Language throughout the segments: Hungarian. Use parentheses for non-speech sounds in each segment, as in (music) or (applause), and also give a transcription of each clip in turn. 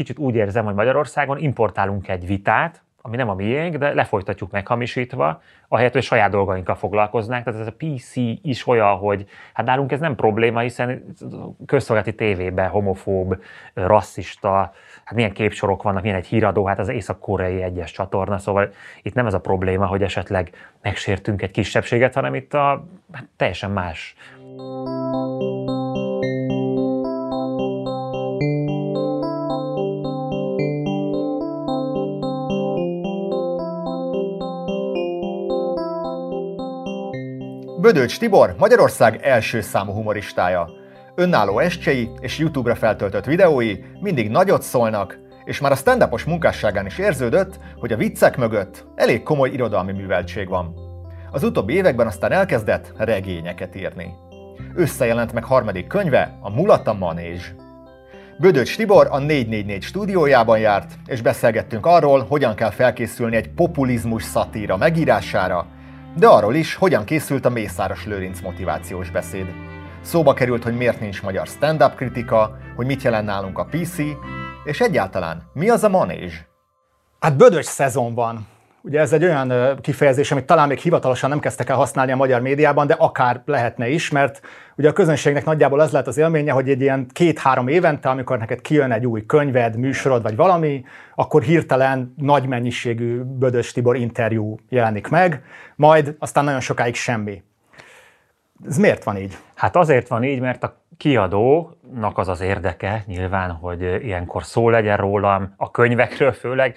kicsit úgy érzem, hogy Magyarországon importálunk egy vitát, ami nem a miénk, de lefolytatjuk meghamisítva, ahelyett, hogy saját dolgainkkal foglalkoznánk. Tehát ez a PC is olyan, hogy hát nálunk ez nem probléma, hiszen közszolgálati tévében homofób, rasszista, hát milyen képsorok vannak, milyen egy híradó, hát az észak-koreai egyes csatorna, szóval itt nem ez a probléma, hogy esetleg megsértünk egy kisebbséget, hanem itt a hát teljesen más Bödölcs Tibor Magyarország első számú humoristája. Önálló estjei és YouTube-ra feltöltött videói mindig nagyot szólnak, és már a stand munkásságán is érződött, hogy a viccek mögött elég komoly irodalmi műveltség van. Az utóbbi években aztán elkezdett regényeket írni. Összejelent meg harmadik könyve, a Mulata Manézs. Bödöcs Tibor a 444 stúdiójában járt, és beszélgettünk arról, hogyan kell felkészülni egy populizmus szatíra megírására, de arról is, hogyan készült a Mészáros Lőrinc motivációs beszéd. Szóba került, hogy miért nincs magyar stand-up kritika, hogy mit jelent nálunk a PC, és egyáltalán mi az a manés? Hát bödös szezon van. Ugye ez egy olyan kifejezés, amit talán még hivatalosan nem kezdtek el használni a magyar médiában, de akár lehetne is, mert ugye a közönségnek nagyjából az lehet az élménye, hogy egy ilyen két-három évente, amikor neked kijön egy új könyved, műsorod vagy valami, akkor hirtelen nagy mennyiségű Bödös Tibor interjú jelenik meg, majd aztán nagyon sokáig semmi. Ez miért van így? Hát azért van így, mert a kiadónak az az érdeke nyilván, hogy ilyenkor szó legyen rólam, a könyvekről főleg,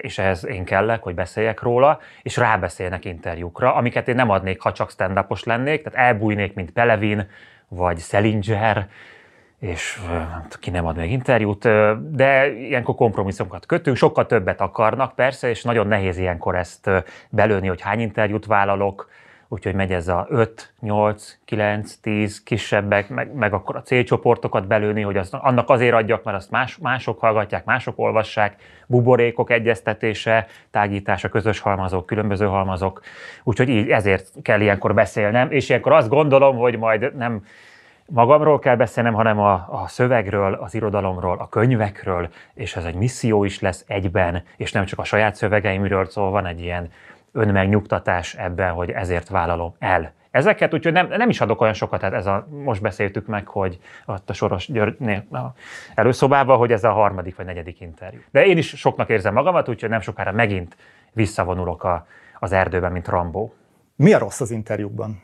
és ehhez én kellek, hogy beszéljek róla, és rábeszélnek interjúkra, amiket én nem adnék, ha csak stand lennék, tehát elbújnék, mint Pelevin, vagy Selinger, és ki nem ad még interjút, de ilyenkor kompromisszumokat kötünk, sokkal többet akarnak persze, és nagyon nehéz ilyenkor ezt belőni, hogy hány interjút vállalok, úgyhogy megy ez a 5, 8, 9, 10 kisebbek, meg, meg akkor a célcsoportokat belőni, hogy azt, annak azért adjak, mert azt más, mások hallgatják, mások olvassák, buborékok egyeztetése, tágítása, közös halmazok, különböző halmazok, úgyhogy így ezért kell ilyenkor beszélnem, és ilyenkor azt gondolom, hogy majd nem magamról kell beszélnem, hanem a, a szövegről, az irodalomról, a könyvekről, és ez egy misszió is lesz egyben, és nem csak a saját szövegeimről, szóval van egy ilyen önmegnyugtatás ebben, hogy ezért vállalom el ezeket, úgyhogy nem, nem is adok olyan sokat, tehát ez a, most beszéltük meg, hogy ott a Soros Györgynél előszobában, hogy ez a harmadik vagy negyedik interjú. De én is soknak érzem magamat, úgyhogy nem sokára megint visszavonulok a, az erdőben, mint Rambó. Mi a rossz az interjúkban?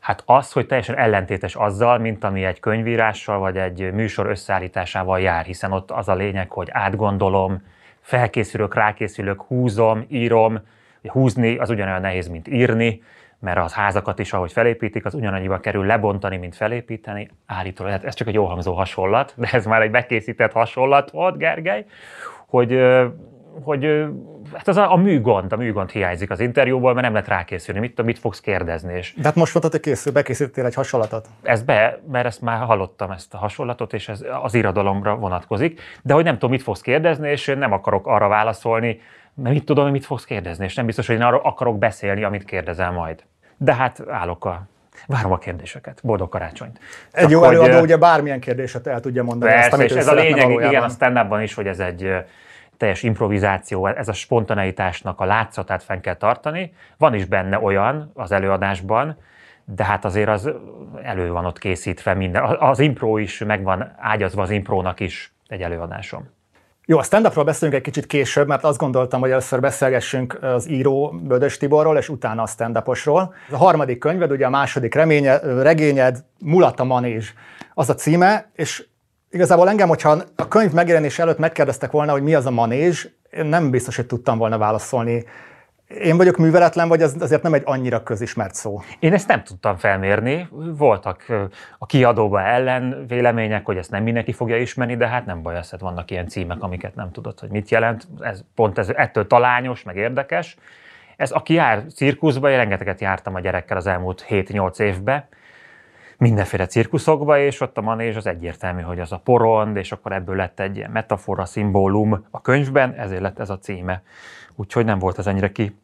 Hát az, hogy teljesen ellentétes azzal, mint ami egy könyvírással vagy egy műsor összeállításával jár, hiszen ott az a lényeg, hogy átgondolom, felkészülök, rákészülök, húzom, írom, húzni az ugyanolyan nehéz, mint írni, mert az házakat is, ahogy felépítik, az ugyanannyiba kerül lebontani, mint felépíteni. Állítólag, ez csak egy jó hangzó hasonlat, de ez már egy bekészített hasonlat volt, Gergely, hogy, hogy hát az a, a műgond, a műgond hiányzik az interjúból, mert nem lehet rákészülni. Mit, mit fogsz kérdezni? És de hát most mondtad, hogy készül, bekészítettél egy hasonlatot. Ez be, mert ezt már hallottam, ezt a hasonlatot, és ez az irodalomra vonatkozik. De hogy nem tudom, mit fogsz kérdezni, és én nem akarok arra válaszolni, mert mit tudom, hogy mit fogsz kérdezni, és nem biztos, hogy én arról akarok beszélni, amit kérdezel majd. De hát állok a Várom a kérdéseket. Boldog karácsonyt. Egy jó előadó ugye bármilyen kérdéset el tudja mondani. Persze, azt, és ez a lényeg, valójában. igen, a stand is, hogy ez egy teljes improvizáció, ez a spontaneitásnak a látszatát fenn kell tartani. Van is benne olyan az előadásban, de hát azért az elő van ott készítve minden. Az impro is megvan ágyazva az imprónak is egy előadásom. Jó, a stand beszélünk egy kicsit később, mert azt gondoltam, hogy először beszélgessünk az író Bödös Tiborról, és utána a stand A harmadik könyved, ugye a második reménye, regényed, Mulata Manés, az a címe, és igazából engem, hogyha a könyv megjelenés előtt megkérdeztek volna, hogy mi az a manés, én nem biztos, hogy tudtam volna válaszolni én vagyok műveletlen, vagy ez azért nem egy annyira közismert szó? Én ezt nem tudtam felmérni. Voltak a kiadóban ellen vélemények, hogy ezt nem mindenki fogja ismerni, de hát nem baj, ezt hát vannak ilyen címek, amiket nem tudod, hogy mit jelent. Ez, pont ez ettől talányos, meg érdekes. Ez, aki jár cirkuszba, én rengeteget jártam a gyerekkel az elmúlt 7-8 évben, mindenféle cirkuszokba, és ott a manés az egyértelmű, hogy az a porond, és akkor ebből lett egy metafora, szimbólum a könyvben, ezért lett ez a címe úgyhogy nem volt ez ennyire ki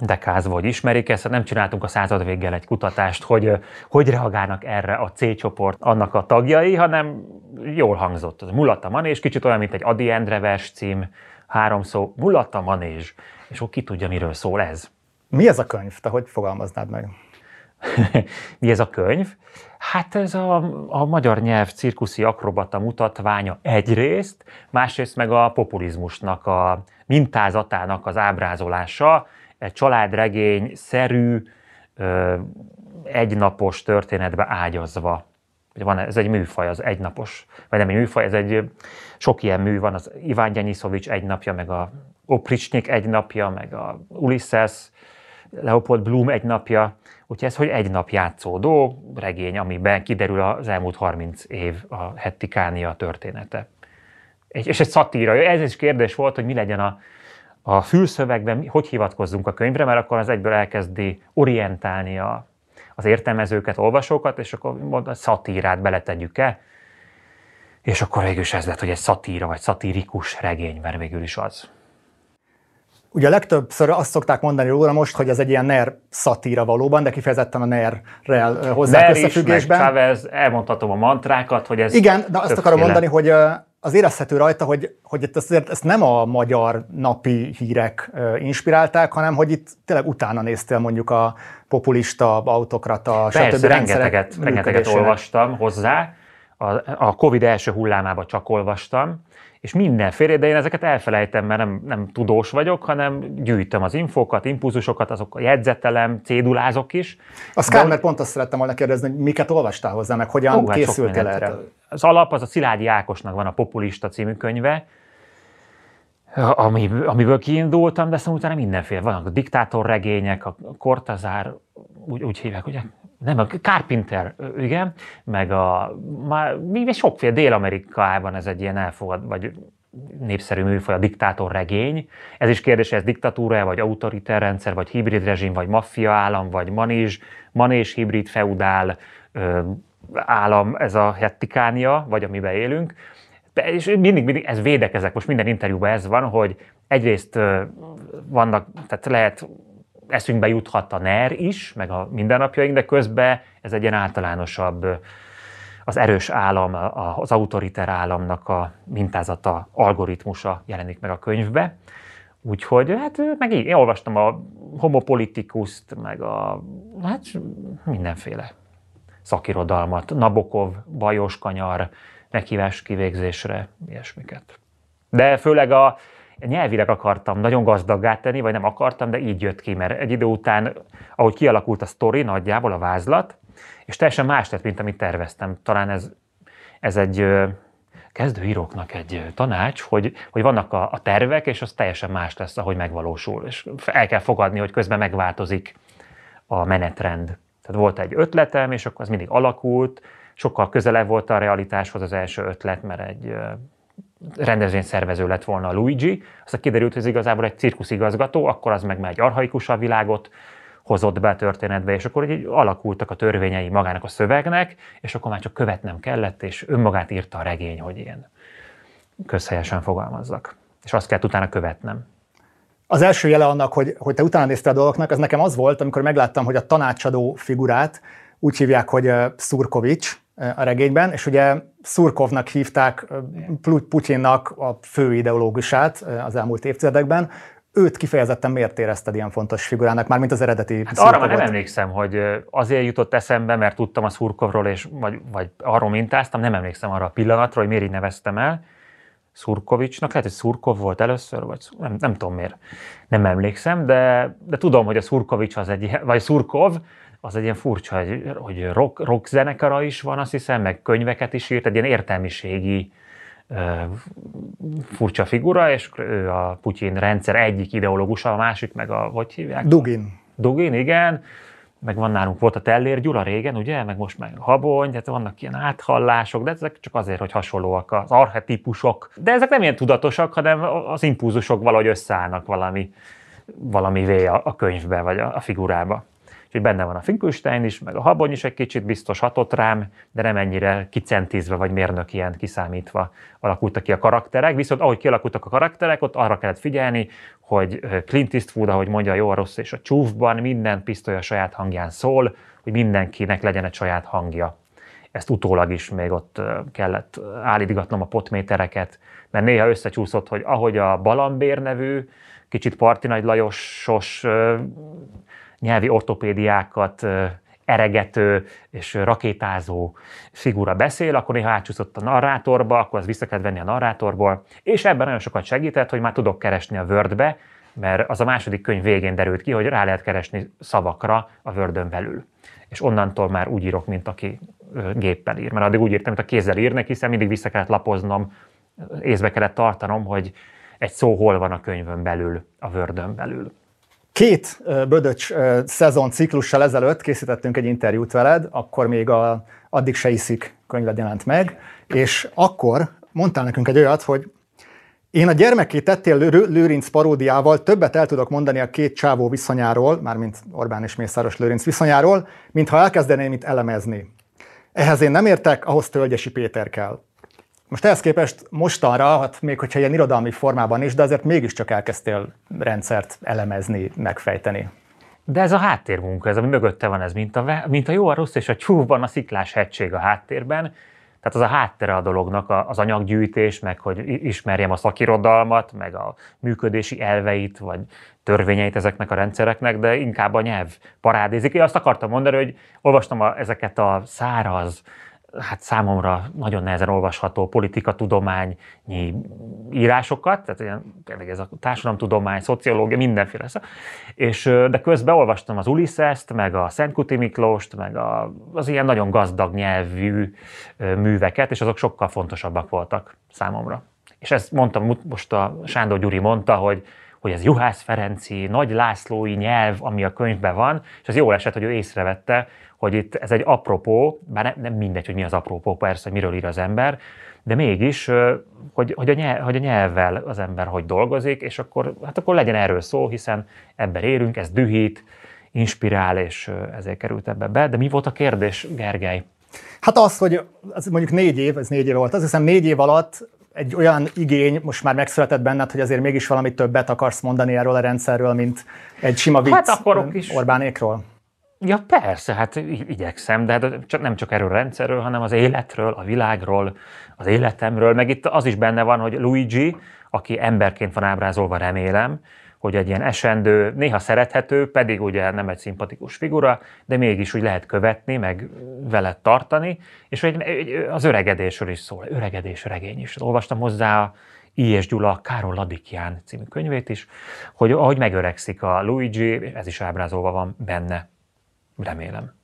dekázva, hogy ismerik ezt, nem csináltunk a század véggel egy kutatást, hogy hogy reagálnak erre a C csoport annak a tagjai, hanem jól hangzott. Az Mulatta Manés, kicsit olyan, mint egy Adi Endre vers cím, három szó, Mulatta Manés, és akkor ki tudja, miről szól ez. Mi ez a könyv? Te hogy fogalmaznád meg? (laughs) Mi ez a könyv? Hát ez a, a magyar nyelv cirkuszi akrobata mutatványa egyrészt, másrészt meg a populizmusnak a mintázatának az ábrázolása, egy családregény szerű, egynapos történetbe ágyazva. Van, ez egy műfaj, az egynapos, vagy nem egy műfaj, ez egy, sok ilyen mű van, az Iván Gyenyiszovics egy napja, meg a Opricsnyik egy napja, meg a Ulysses, Leopold Bloom egy napja, úgyhogy ez, hogy egy nap játszódó regény, amiben kiderül az elmúlt 30 év a Hettikánia története. És egy szatíra. Ez is kérdés volt, hogy mi legyen a, a fülszövegben, hogy hivatkozzunk a könyvre, mert akkor az egyből elkezdi orientálni a, az értelmezőket, olvasókat, és akkor a szatírát beletegyük-e, és akkor végül is ez lett, hogy egy szatíra, vagy szatirikus regény, mert végül is az. Ugye legtöbbször azt szokták mondani róla most, hogy ez egy ilyen NER szatíra valóban, de kifejezetten a NER-rel hozzá NER összefüggésben. Is, Chávez, elmondhatom a mantrákat, hogy ez Igen, de azt akarom mondani, hogy az érezhető rajta, hogy, hogy itt azért ezt nem a magyar napi hírek inspirálták, hanem hogy itt tényleg utána néztél mondjuk a populista, autokrata, Persze, stb. rengeteget, rengeteget olvastam hozzá. A, a Covid első hullámába csak olvastam, és mindenféle, de én ezeket elfelejtem, mert nem, nem tudós vagyok, hanem gyűjtöm az infókat, impulzusokat, azok jegyzetelem, cédulázok is. A Skyler de... pont azt szerettem volna kérdezni, hogy miket olvastál hozzá, meg hogyan Ó, hát készültél erre? Az alap az a Szilágyi Ákosnak van a Populista című könyve, ami, amiből kiindultam, de aztán utána mindenféle. Vannak a diktátorregények, a Kortazár, úgy, úgy hívják, ugye? Nem, a Carpenter, igen, meg a, már még sokféle Dél-Amerikában ez egy ilyen elfogad, vagy népszerű műfaj, a diktátor regény. Ez is kérdés, ez diktatúra vagy autoriter rendszer, vagy hibrid rezsim, vagy maffia állam, vagy manés, manés hibrid feudál ö, állam, ez a hettikánia, vagy amiben élünk. És mindig, mindig ez védekezek, most minden interjúban ez van, hogy egyrészt vannak, tehát lehet eszünkbe juthat a NER is, meg a mindennapjaink, de közben ez egy ilyen általánosabb, az erős állam, az autoriter államnak a mintázata, algoritmusa jelenik meg a könyvbe. Úgyhogy hát meg én olvastam a homopolitikuszt, meg a hát mindenféle szakirodalmat, Nabokov, Bajos Kanyar, meghívás kivégzésre, ilyesmiket. De főleg a, nyelvileg akartam nagyon gazdaggá tenni, vagy nem akartam, de így jött ki, mert egy idő után, ahogy kialakult a sztori, nagyjából a vázlat, és teljesen más lett, mint amit terveztem. Talán ez, ez egy kezdőíróknak egy tanács, hogy, hogy vannak a, a tervek, és az teljesen más lesz, ahogy megvalósul. És el kell fogadni, hogy közben megváltozik a menetrend. Tehát volt egy ötletem, és akkor az mindig alakult, sokkal közelebb volt a realitáshoz az első ötlet, mert egy rendezvényszervező lett volna a Luigi, aztán kiderült, hogy ez igazából egy cirkuszigazgató, akkor az meg már egy arhaikusabb világot hozott be a történetbe, és akkor így alakultak a törvényei magának a szövegnek, és akkor már csak követnem kellett, és önmagát írta a regény, hogy ilyen közhelyesen fogalmazzak. És azt kell utána követnem. Az első jele annak, hogy, hogy te utána néztél a dolgoknak, az nekem az volt, amikor megláttam, hogy a tanácsadó figurát úgy hívják, hogy Szurkovics, a regényben, és ugye Szurkovnak hívták Putyinnak a fő ideológusát az elmúlt évtizedekben. Őt kifejezetten miért érezted ilyen fontos figurának, már mint az eredeti hát Arra már nem emlékszem, hogy azért jutott eszembe, mert tudtam a Szurkovról, és, vagy, vagy arról mintáztam, nem emlékszem arra a pillanatra, hogy miért így neveztem el. Szurkovicsnak, lehet, hogy Szurkov volt először, vagy nem, nem tudom miért, nem emlékszem, de, de tudom, hogy a Szurkovics az egy, vagy Szurkov, az egy ilyen furcsa, hogy, hogy rock, rock zenekara is van, azt hiszem, meg könyveket is írt, egy ilyen értelmiségi furcsa figura, és ő a Putyin rendszer egyik ideológusa, a másik meg a, hogy hívják? Dugin. Dugin, igen. Meg van nálunk, volt a Tellér Gyula régen, ugye, meg most meg Habony, tehát vannak ilyen áthallások, de ezek csak azért, hogy hasonlóak az archetípusok. De ezek nem ilyen tudatosak, hanem az impulzusok valahogy összeállnak valami, valami a, a könyvbe, vagy a, a figurába. Úgyhogy benne van a Finkelstein is, meg a Habony is egy kicsit biztos hatott rám, de nem ennyire kicentizve vagy mérnök ilyen kiszámítva alakultak ki a karakterek. Viszont ahogy kialakultak a karakterek, ott arra kellett figyelni, hogy Clint Eastwood, ahogy mondja jó, a rossz és a csúfban, minden pisztoly a saját hangján szól, hogy mindenkinek legyen egy saját hangja. Ezt utólag is még ott kellett állítgatnom a potmétereket, mert néha összecsúszott, hogy ahogy a Balambér nevű, kicsit Parti Nagy Lajosos nyelvi ortopédiákat eregető és rakétázó figura beszél, akkor néha átcsúszott a narrátorba, akkor az vissza kell venni a narrátorból, és ebben nagyon sokat segített, hogy már tudok keresni a Wordbe, mert az a második könyv végén derült ki, hogy rá lehet keresni szavakra a word belül. És onnantól már úgy írok, mint aki géppel ír. Mert addig úgy írtam, mint a kézzel írnek, hiszen mindig vissza kellett lapoznom, észbe kellett tartanom, hogy egy szó hol van a könyvön belül, a word belül. Két Bödöcs szezon ciklussal ezelőtt készítettünk egy interjút veled, akkor még a Addig se iszik könyved jelent meg, és akkor mondtál nekünk egy olyat, hogy én a gyermekké tettél Lőrinc paródiával többet el tudok mondani a két csávó viszonyáról, mármint Orbán és Mészáros Lőrinc viszonyáról, mint ha elkezdeném itt elemezni. Ehhez én nem értek, ahhoz Tölgyesi Péter kell. Most ehhez képest mostanra, hát még hogyha ilyen irodalmi formában is, de azért mégiscsak elkezdtél rendszert elemezni, megfejteni. De ez a háttérmunka, ez ami mögötte van, ez mint a, mint a jó, a rossz és a csúfban a sziklás hegység a háttérben. Tehát az a háttere a dolognak, az anyaggyűjtés, meg hogy ismerjem a szakirodalmat, meg a működési elveit, vagy törvényeit ezeknek a rendszereknek, de inkább a nyelv parádézik. Én azt akartam mondani, hogy olvastam a, ezeket a száraz, hát számomra nagyon nehezen olvasható politikatudományi írásokat, tehát ilyen, ez a társadalomtudomány, szociológia, mindenféle. És, de közben olvastam az Ulyssest, meg a Kuti Miklóst, meg a, az ilyen nagyon gazdag nyelvű műveket, és azok sokkal fontosabbak voltak számomra. És ezt mondtam, most a Sándor Gyuri mondta, hogy hogy ez Juhász Ferenci, Nagy Lászlói nyelv, ami a könyvben van, és az jó esett, hogy ő észrevette, hogy itt ez egy apropó, bár nem, nem mindegy, hogy mi az apropó, persze, hogy miről ír az ember, de mégis, hogy, hogy, a nyelv, hogy a nyelvvel az ember hogy dolgozik, és akkor, hát akkor legyen erről szó, hiszen ebben érünk, ez dühít, inspirál, és ezért került ebbe be. De mi volt a kérdés, Gergely? Hát az, hogy az mondjuk négy év, ez négy év volt, azt hiszem négy év alatt egy olyan igény most már megszületett benned, hogy azért mégis valami többet akarsz mondani erről a rendszerről, mint egy sima vicc hát akarok is. Orbánékról? Ja persze, hát igyekszem, de hát csak, nem csak erről a rendszerről, hanem az életről, a világról, az életemről, meg itt az is benne van, hogy Luigi, aki emberként van ábrázolva, remélem, hogy egy ilyen esendő, néha szerethető, pedig ugye nem egy szimpatikus figura, de mégis úgy lehet követni, meg vele tartani, és egy, az öregedésről is szól, öregedés regény is. Olvastam hozzá a I. és Gyula Károly Ladikján című könyvét is, hogy ahogy megöregszik a Luigi, ez is ábrázolva van benne. Remélem.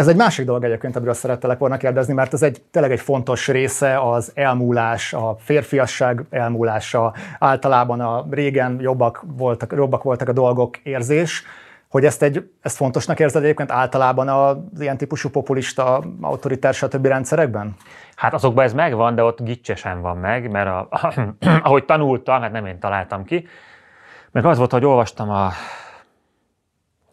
Ez egy másik dolog egyébként, amiről szerettelek volna kérdezni, mert ez egy tényleg egy fontos része az elmúlás, a férfiasság elmúlása, általában a régen jobbak voltak, jobbak voltak a dolgok érzés, hogy ezt, egy, ezt fontosnak érzed egyébként általában az ilyen típusú populista, autoritár, stb. rendszerekben? Hát azokban ez megvan, de ott gicsesen van meg, mert a, (clears throat) ahogy tanultam, hát nem én találtam ki, meg az volt, hogy olvastam a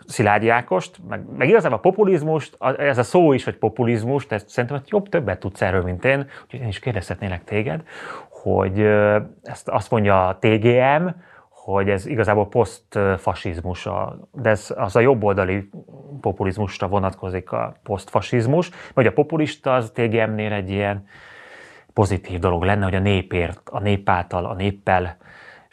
Szilágyi Ákost, meg, meg igazából a populizmust, ez a szó is, hogy populizmus, de szerintem jobb többet tudsz erről, mint én, úgyhogy én is kérdezhetnélek téged, hogy ezt azt mondja a TGM, hogy ez igazából posztfasizmus, de ez az a jobboldali populizmusra vonatkozik a posztfasizmus, vagy a populista az TGM-nél egy ilyen pozitív dolog lenne, hogy a népért, a nép által, a néppel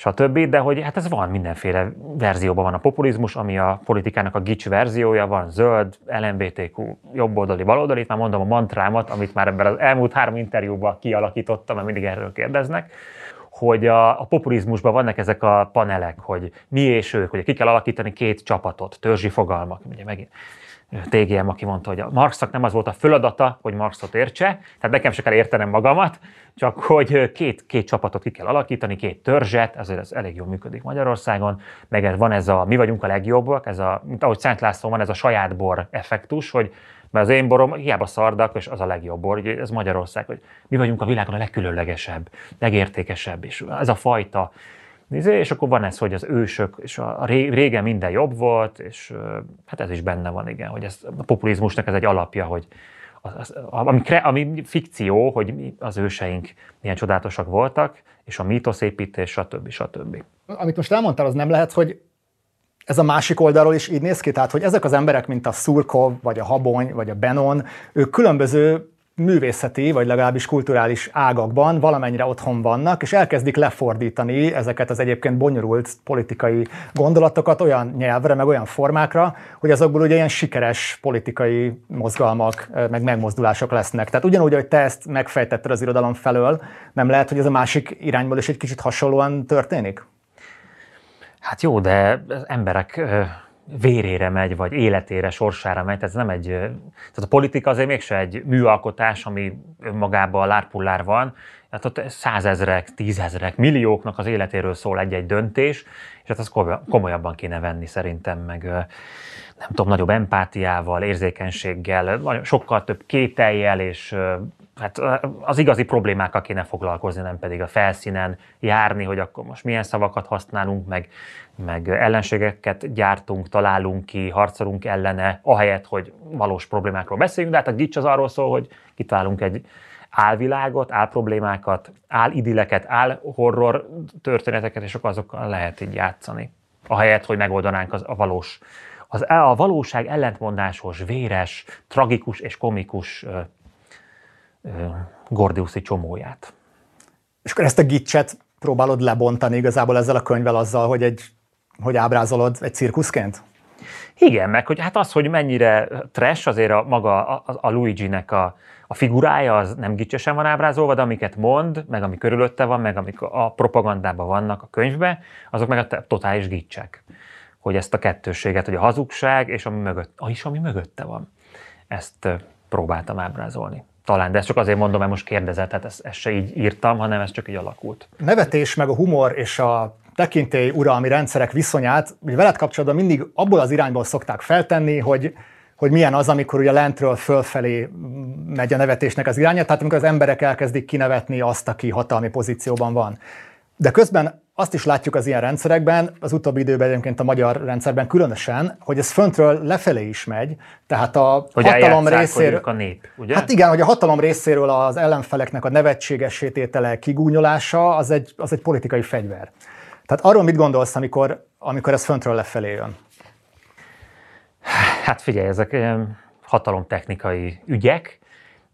stb. De hogy hát ez van, mindenféle verzióban. Van a populizmus, ami a politikának a gics verziója, van zöld, LMBTQ, jobboldali, baloldali, itt már mondom a mantrámat, amit már ebben az elmúlt három interjúban kialakítottam, mert mindig erről kérdeznek, hogy a, a populizmusban vannak ezek a panelek, hogy mi és ők, hogy ki kell alakítani két csapatot, törzsi fogalmak, ugye megint TGM, aki mondta, hogy a Marxnak nem az volt a föladata, hogy Marxot értse, tehát nekem se kell értenem magamat, csak hogy két, két csapatot ki kell alakítani, két törzset, ezért ez elég jól működik Magyarországon, meg van ez a mi vagyunk a legjobbak, ez a, mint ahogy Szent László van ez a saját bor effektus, hogy mert az én borom hiába szardak, és az a legjobb bor, ugye ez Magyarország, hogy mi vagyunk a világon a legkülönlegesebb, legértékesebb, és ez a fajta és akkor van ez, hogy az ősök, és a régen minden jobb volt, és hát ez is benne van, igen, hogy ez, a populizmusnak ez egy alapja, hogy az, ami, ami fikció, hogy az őseink milyen csodálatosak voltak, és a mítoszépítés, stb. stb. Amit most elmondtál, az nem lehet, hogy ez a másik oldalról is így néz ki, tehát hogy ezek az emberek, mint a Szurkov, vagy a Habony, vagy a Benon, ők különböző művészeti, vagy legalábbis kulturális ágakban valamennyire otthon vannak, és elkezdik lefordítani ezeket az egyébként bonyolult politikai gondolatokat olyan nyelvre, meg olyan formákra, hogy azokból ugye ilyen sikeres politikai mozgalmak, meg megmozdulások lesznek. Tehát ugyanúgy, hogy te ezt megfejtetted az irodalom felől, nem lehet, hogy ez a másik irányból is egy kicsit hasonlóan történik? Hát jó, de emberek vérére megy, vagy életére, sorsára megy. Tehát ez nem egy, tehát a politika azért mégse egy műalkotás, ami önmagában lárpullár van. Tehát ott százezrek, tízezrek, millióknak az életéről szól egy-egy döntés, és hát azt komolyabban kéne venni szerintem, meg nem tudom, nagyobb empátiával, érzékenységgel, sokkal több kételjel, és hát az igazi problémákkal kéne foglalkozni, nem pedig a felszínen járni, hogy akkor most milyen szavakat használunk, meg, meg ellenségeket gyártunk, találunk ki, harcolunk ellene, ahelyett, hogy valós problémákról beszéljünk, de hát a gics az arról szól, hogy kitalálunk egy álvilágot, álproblémákat, álidileket, álhorror történeteket, és akkor azokkal lehet így játszani. Ahelyett, hogy megoldanánk az, a valós, az, a valóság ellentmondásos, véres, tragikus és komikus Gordiuszi csomóját. És akkor ezt a gicset próbálod lebontani igazából ezzel a könyvvel azzal, hogy, egy, hogy ábrázolod egy cirkuszként? Igen, meg hogy hát az, hogy mennyire trash, azért a maga a, a Luigi-nek a, a figurája az nem gicsesen van ábrázolva, de amiket mond, meg ami körülötte van, meg amik a propagandában vannak a könyvben, azok meg a totális gicsek. Hogy ezt a kettőséget, hogy a hazugság és ami mögött, is ami mögötte van, ezt próbáltam ábrázolni. Talán, de ezt csak azért mondom, mert most kérdezett, tehát ezt, ezt se így írtam, hanem ez csak így alakult. Nevetés, meg a humor és a tekintély uralmi rendszerek viszonyát, ugye veled kapcsolatban mindig abból az irányból szokták feltenni, hogy hogy milyen az, amikor ugye lentről fölfelé megy a nevetésnek az iránya, tehát amikor az emberek elkezdik kinevetni azt, aki hatalmi pozícióban van. De közben azt is látjuk az ilyen rendszerekben, az utóbbi időben egyébként a magyar rendszerben különösen, hogy ez föntről lefelé is megy, tehát a hogy hatalom részéről... a nép, ugye? Hát igen, hogy a hatalom részéről az ellenfeleknek a nevetségessététele, kigúnyolása, az egy, az egy politikai fegyver. Tehát arról mit gondolsz, amikor, amikor ez föntről lefelé jön? Hát figyelj, ezek hatalomtechnikai ügyek,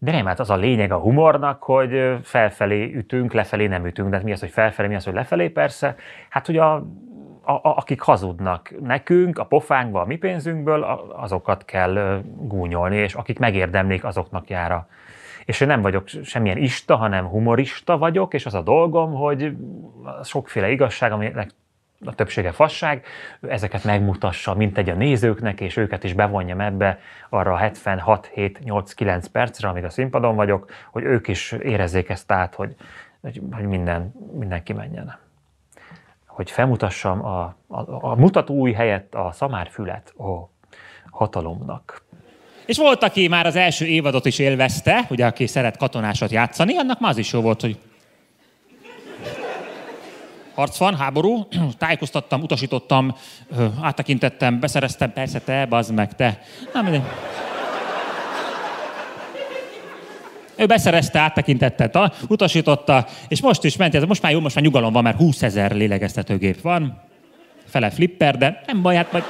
de nem, hát az a lényeg a humornak, hogy felfelé ütünk, lefelé nem ütünk. De hát mi az, hogy felfelé, mi az, hogy lefelé persze? Hát, hogy a, a, a, akik hazudnak nekünk, a pofánkba, a mi pénzünkből, azokat kell gúnyolni, és akik megérdemlik, azoknak jár a, és én nem vagyok semmilyen ista, hanem humorista vagyok, és az a dolgom, hogy sokféle igazság, aminek a többsége fasság, ezeket megmutassa, mint egy a nézőknek, és őket is bevonjam ebbe arra a 76, 7, 8, 9 percre, amíg a színpadon vagyok, hogy ők is érezzék ezt át, hogy, hogy, minden, mindenki menjen. Hogy felmutassam a, a, a mutató új helyett a szamárfület a hatalomnak. És volt, aki már az első évadot is élvezte, ugye aki szeret katonásat játszani, annak már az is jó volt, hogy harc van, háború, (clears throat) tájékoztattam, utasítottam, áttekintettem, beszereztem, persze te, bazd meg, te. Nem, de... Ő beszerezte, áttekintette, utasította, és most is ment, most már jó, most már nyugalom van, mert 20 ezer lélegeztetőgép van, fele flipper, de nem baj, hát majd...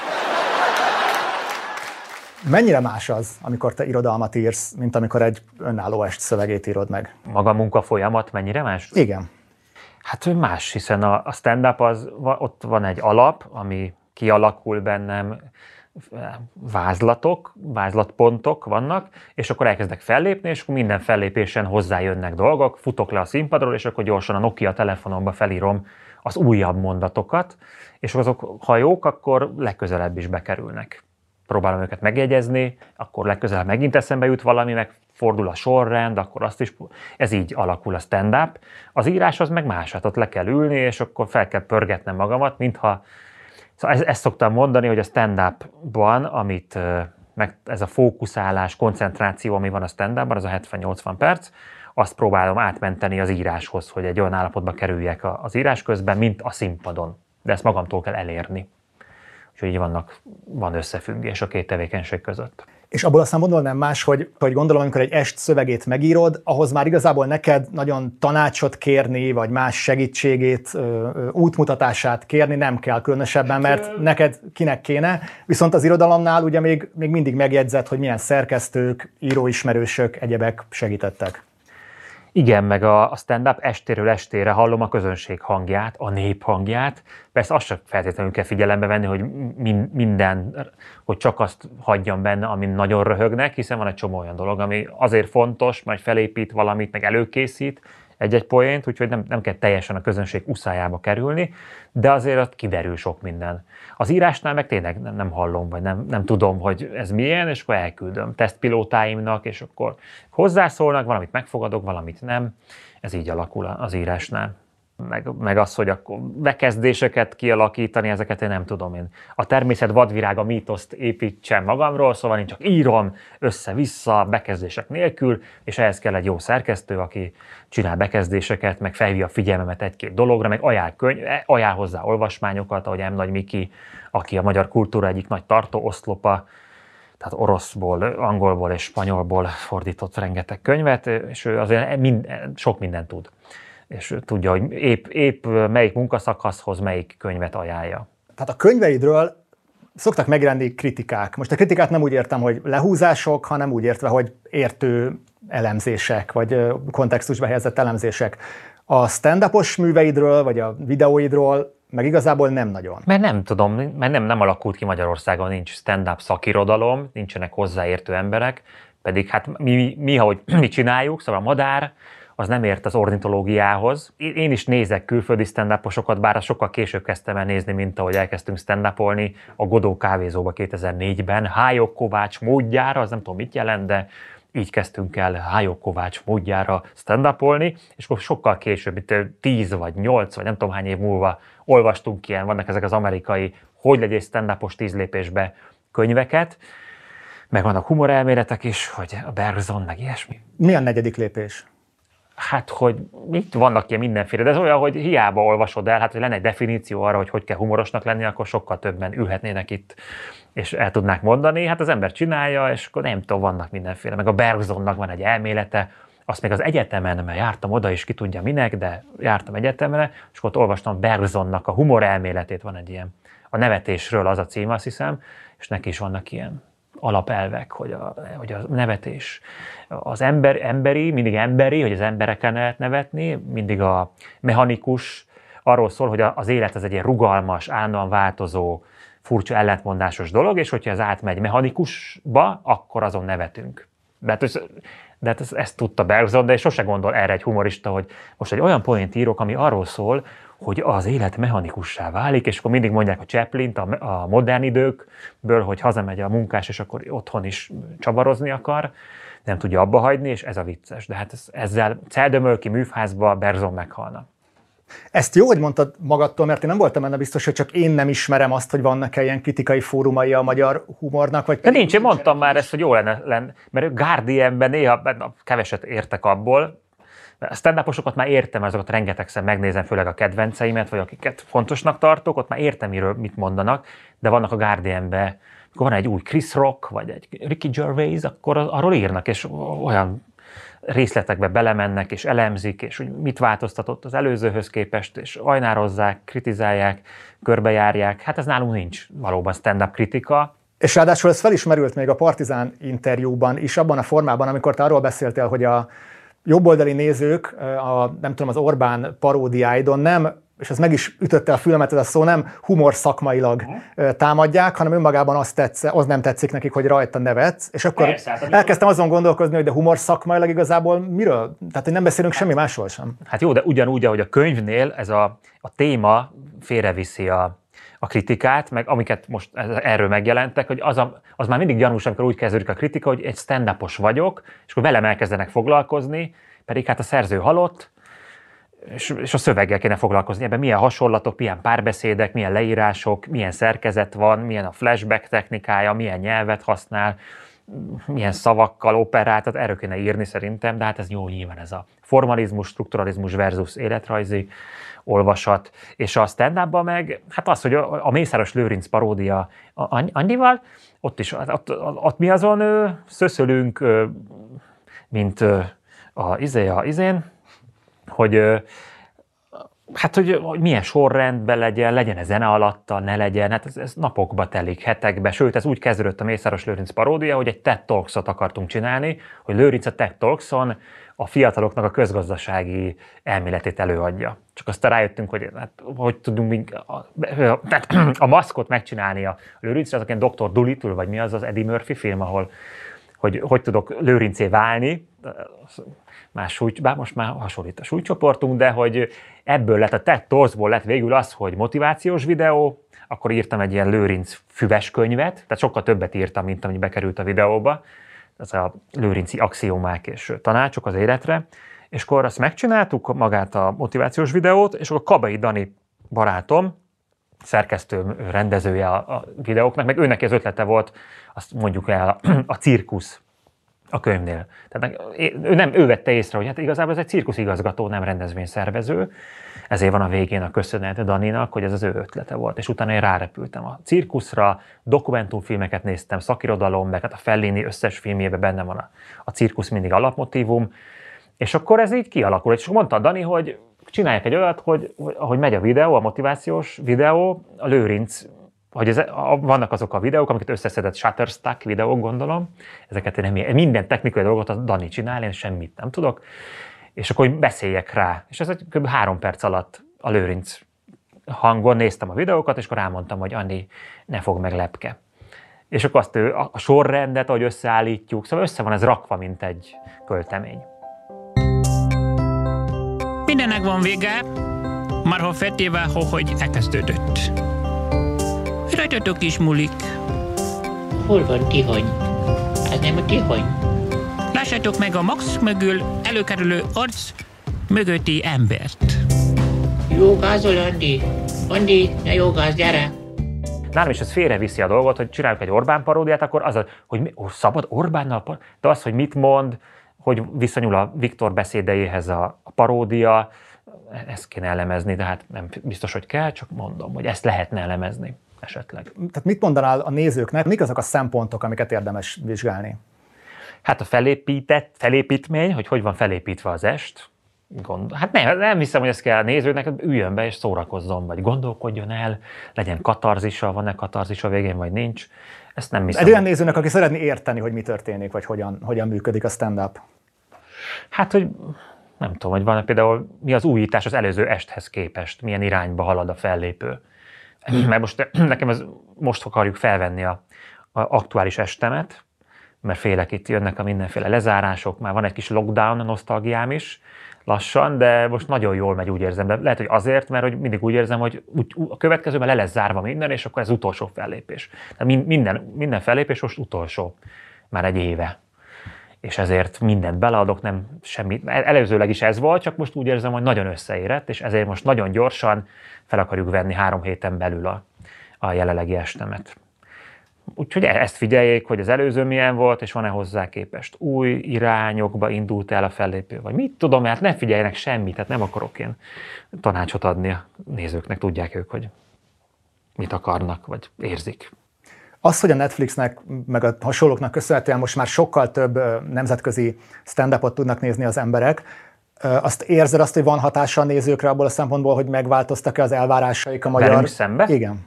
Mennyire más az, amikor te irodalmat írsz, mint amikor egy önálló est szövegét írod meg? Maga a munka folyamat mennyire más? Igen. Hát más, hiszen a, a stand-up az, ott van egy alap, ami kialakul bennem, vázlatok, vázlatpontok vannak, és akkor elkezdek fellépni, és akkor minden fellépésen hozzájönnek dolgok, futok le a színpadról, és akkor gyorsan a Nokia telefonomba felírom az újabb mondatokat, és azok, ha jók, akkor legközelebb is bekerülnek. Próbálom őket megjegyezni, akkor legközelebb megint eszembe jut valami, meg fordul a sorrend, akkor azt is, ez így alakul a stand-up. Az írás az meg más, hát ott le kell ülni, és akkor fel kell pörgetnem magamat, mintha, szóval ezt, ezt szoktam mondani, hogy a stand-upban, amit meg ez a fókuszálás, koncentráció, ami van a stand az a 70-80 perc, azt próbálom átmenteni az íráshoz, hogy egy olyan állapotba kerüljek az írás közben, mint a színpadon. De ezt magamtól kell elérni. Úgyhogy így vannak, van összefüggés a két tevékenység között. És abból aztán mondom nem más, hogy, hogy gondolom, amikor egy est szövegét megírod, ahhoz már igazából neked nagyon tanácsot kérni, vagy más segítségét, útmutatását kérni nem kell különösebben, mert neked kinek kéne. Viszont az irodalomnál ugye még, még mindig megjegyzett, hogy milyen szerkesztők, íróismerősök, egyebek segítettek. Igen, meg a, a stand-up estéről estére hallom a közönség hangját, a nép hangját. Persze azt sem feltétlenül kell figyelembe venni, hogy min, minden, hogy csak azt hagyjam benne, amin nagyon röhögnek, hiszen van egy csomó olyan dolog, ami azért fontos, majd felépít valamit, meg előkészít, egy-egy poént, úgyhogy nem, nem kell teljesen a közönség uszájába kerülni, de azért ott kiderül sok minden. Az írásnál meg tényleg nem, hallom, vagy nem, nem tudom, hogy ez milyen, és akkor elküldöm tesztpilótáimnak, és akkor hozzászólnak, valamit megfogadok, valamit nem. Ez így alakul az írásnál meg, meg az, hogy akkor bekezdéseket kialakítani, ezeket én nem tudom én. A természet vadvirága mítoszt építsem magamról, szóval én csak írom össze-vissza bekezdések nélkül, és ehhez kell egy jó szerkesztő, aki csinál bekezdéseket, meg felhívja a figyelmemet egy-két dologra, meg ajánl, könyv, ajánl hozzá olvasmányokat, ahogy M. Nagy Miki, aki a magyar kultúra egyik nagy tartó oszlopa, tehát oroszból, angolból és spanyolból fordított rengeteg könyvet, és ő azért mind, sok mindent tud és tudja, hogy épp, épp melyik munkaszakaszhoz melyik könyvet ajánlja. Tehát a könyveidről szoktak megjelenni kritikák. Most a kritikát nem úgy értem, hogy lehúzások, hanem úgy értve, hogy értő elemzések, vagy kontextusba helyezett elemzések. A stand műveidről, vagy a videóidról meg igazából nem nagyon. Mert nem tudom, mert nem, nem alakult ki Magyarországon, nincs stand-up szakirodalom, nincsenek hozzáértő emberek, pedig hát mi, mi, ahogy mi csináljuk, szóval a madár, az nem ért az ornitológiához. Én is nézek külföldi stand bár sokkal később kezdtem el nézni, mint ahogy elkezdtünk stand a Godó kávézóba 2004-ben. Hájok Kovács módjára, az nem tudom mit jelent, de így kezdtünk el Hájok Kovács módjára stand és akkor sokkal később, itt 10 vagy 8 vagy nem tudom hány év múlva olvastunk ilyen, vannak ezek az amerikai hogy legyél stand tíz lépésbe könyveket, meg vannak humorelméletek is, hogy a Bergson, meg ilyesmi. Mi a negyedik lépés? Hát, hogy itt vannak ilyen mindenféle, de ez olyan, hogy hiába olvasod el, hát hogy lenne egy definíció arra, hogy hogy kell humorosnak lenni, akkor sokkal többen ülhetnének itt, és el tudnák mondani. Hát az ember csinálja, és akkor nem tudom, vannak mindenféle. Meg a Bergsonnak van egy elmélete, azt még az egyetemen, mert jártam oda is, ki tudja minek, de jártam egyetemre, és ott olvastam Bergsonnak a humor elméletét, van egy ilyen, a nevetésről az a cím, azt hiszem, és neki is vannak ilyen alapelvek, hogy a, hogy a nevetés az ember, emberi, mindig emberi, hogy az embereken lehet nevetni, mindig a mechanikus arról szól, hogy az élet az egy ilyen rugalmas, állandóan változó, furcsa, ellentmondásos dolog, és hogyha ez átmegy mechanikusba, akkor azon nevetünk. De hát, de hát ezt, ezt tudta Bergson, de sose gondol erre egy humorista, hogy most egy olyan poént írok, ami arról szól, hogy az élet mechanikussá válik, és akkor mindig mondják a chaplin a, a modern időkből, hogy hazamegy a munkás, és akkor otthon is csavarozni akar, nem tudja abba hagyni, és ez a vicces. De hát ez, ezzel Celdömölki műfházba Berzon meghalna. Ezt jó, hogy mondtad magadtól, mert én nem voltam benne biztos, hogy csak én nem ismerem azt, hogy vannak-e ilyen kritikai fórumai a magyar humornak. Vagy De nincs, én mondtam már ezt, hogy jó lenne, lenne mert Guardianben néha keveset értek abból, a stand már értem, azokat rengetegszer megnézem, főleg a kedvenceimet, vagy akiket fontosnak tartok, ott már értem, miről mit mondanak, de vannak a Guardianben, akkor van egy új Chris Rock, vagy egy Ricky Gervais, akkor arról írnak, és olyan részletekbe belemennek, és elemzik, és hogy mit változtatott az előzőhöz képest, és ajnározzák, kritizálják, körbejárják. Hát ez nálunk nincs valóban stand-up kritika, és ráadásul ez felismerült még a Partizán interjúban is, abban a formában, amikor te arról beszéltél, hogy a jobboldali nézők a, nem tudom, az Orbán paródiáidon nem és ez meg is ütötte a filmet, ez a szó nem humor szakmailag támadják, hanem önmagában azt tetsz, az nem tetszik nekik, hogy rajta nevetsz, és akkor Persze, hát, elkezdtem azon gondolkozni, hogy de humor szakmailag igazából miről? Tehát, hogy nem beszélünk hát, semmi másról sem. Hát jó, de ugyanúgy, ahogy a könyvnél ez a, a téma félreviszi a, a kritikát, meg amiket most erről megjelentek, hogy az, a, az már mindig gyanús, amikor úgy kezdődik a kritika, hogy egy stand vagyok, és akkor velem elkezdenek foglalkozni, pedig hát a szerző halott, és, és a szöveggel kéne foglalkozni. Ebben milyen hasonlatok, milyen párbeszédek, milyen leírások, milyen szerkezet van, milyen a flashback technikája, milyen nyelvet használ, milyen szavakkal operált, tehát erről kéne írni szerintem, de hát ez jó nyilván ez a formalizmus, strukturalizmus versus életrajzi olvasat, és a stand meg, hát az, hogy a, Mészáros Lőrinc paródia annyival, ott is, ott, ott mi azon szöszölünk, mint a, izé, a izén, hogy hát, hogy, hogy milyen sorrendben legyen, legyen ez zene alatta, ne legyen, hát ez, ez napokba telik, hetekbe, sőt, ez úgy kezdődött a Mészáros Lőrinc paródia, hogy egy TED talks akartunk csinálni, hogy Lőrinc a TED Talkson a fiataloknak a közgazdasági elméletét előadja. Csak aztán rájöttünk, hogy hát, hogy tudunk a, a, a maszkot megcsinálni a Lőrincre, az a Dr. Dolittle, vagy mi az az Eddie Murphy film, ahol hogy hogy tudok lőrincé válni, más súly, bár most már hasonlít a súlycsoportunk, de hogy ebből lett a TED Talksból lett végül az, hogy motivációs videó, akkor írtam egy ilyen lőrinc füves könyvet, tehát sokkal többet írtam, mint ami bekerült a videóba, ez a lőrinci axiomák és tanácsok az életre, és akkor azt megcsináltuk, magát a motivációs videót, és akkor Kabai Dani barátom, szerkesztő, rendezője a, a videóknak, meg őnek az ötlete volt, azt mondjuk el, a, a cirkusz a könyvnél. Tehát ő, nem, ő vette észre, hogy hát igazából ez egy cirkuszigazgató, nem rendezvényszervező, ezért van a végén a köszönet Daninak, hogy ez az ő ötlete volt. És utána én rárepültem a cirkuszra, dokumentumfilmeket néztem, szakirodalom, meg hát a Fellini összes filmjében benne van a, a cirkusz mindig alapmotívum, és akkor ez így kialakul. És mondta Dani, hogy csinálják egy olyat, hogy ahogy megy a videó, a motivációs videó, a Lőrinc hogy ez, a, vannak azok a videók, amiket összeszedett Shutterstock videók, gondolom, ezeket én nem, minden technikai dolgot a Dani csinál, én semmit nem tudok, és akkor hogy beszéljek rá. És ez egy kb. három perc alatt a Lőrinc hangon néztem a videókat, és akkor rámondtam, hogy Anni, ne fog meg lepke. És akkor azt a, a sorrendet, ahogy összeállítjuk, szóval össze van ez rakva, mint egy költemény. Mindennek van vége, már ha fetével, hogy elkezdődött. Rajtatok is mulik. Hol van Tihany? Ez nem a Tihany. Lássátok meg a Max mögül előkerülő arc mögötti embert. Jogázol, Andi. Andi, ne jogáz, gyere. Nálam is ez félreviszi a dolgot, hogy csináljuk egy Orbán paródiát, akkor az, hogy mi, ó, szabad Orbánnal, de az, hogy mit mond, hogy viszonyul a Viktor beszédeihez a, a paródia, ezt kéne elemezni, de hát nem biztos, hogy kell, csak mondom, hogy ezt lehetne elemezni esetleg. Tehát mit mondanál a nézőknek, mik azok a szempontok, amiket érdemes vizsgálni? Hát a felépített, felépítmény, hogy hogy van felépítve az est, Gond... Hát nem, nem hiszem, hogy ezt kell a nézőnek, üljön be és szórakozzon, vagy gondolkodjon el, legyen katarzisa, van-e katarzisa végén, vagy nincs. Ezt nem hiszem. Egy olyan nézőnek, aki szeretné érteni, hogy mi történik, vagy hogyan, hogyan működik a stand-up. Hát, hogy nem tudom, hogy van például mi az újítás az előző esthez képest, milyen irányba halad a fellépő. Mert most nekem ez, most akarjuk felvenni a, a aktuális estemet, mert félek itt jönnek a mindenféle lezárások, már van egy kis lockdown nosztalgiám is, lassan, de most nagyon jól megy, úgy érzem. De lehet, hogy azért, mert hogy mindig úgy érzem, hogy úgy, a következőben le lesz zárva minden, és akkor ez utolsó fellépés. Tehát minden, minden fellépés most utolsó, már egy éve. És ezért mindent beleadok, nem semmit. Előzőleg is ez volt, csak most úgy érzem, hogy nagyon összeérett, és ezért most nagyon gyorsan fel akarjuk venni három héten belül a, a jelenlegi estemet. Úgyhogy e- ezt figyeljék, hogy az előző milyen volt, és van-e hozzá képest új irányokba indult el a fellépő, vagy mit tudom, hát ne figyeljenek semmit, tehát nem akarok én tanácsot adni a nézőknek, tudják ők, hogy mit akarnak, vagy érzik. Az, hogy a Netflixnek, meg a hasonlóknak köszönhetően most már sokkal több nemzetközi stand tudnak nézni az emberek, azt érzed azt, hogy van hatása a nézőkre abból a szempontból, hogy megváltoztak-e az elvárásaik a magyar... Velünk szembe? Igen.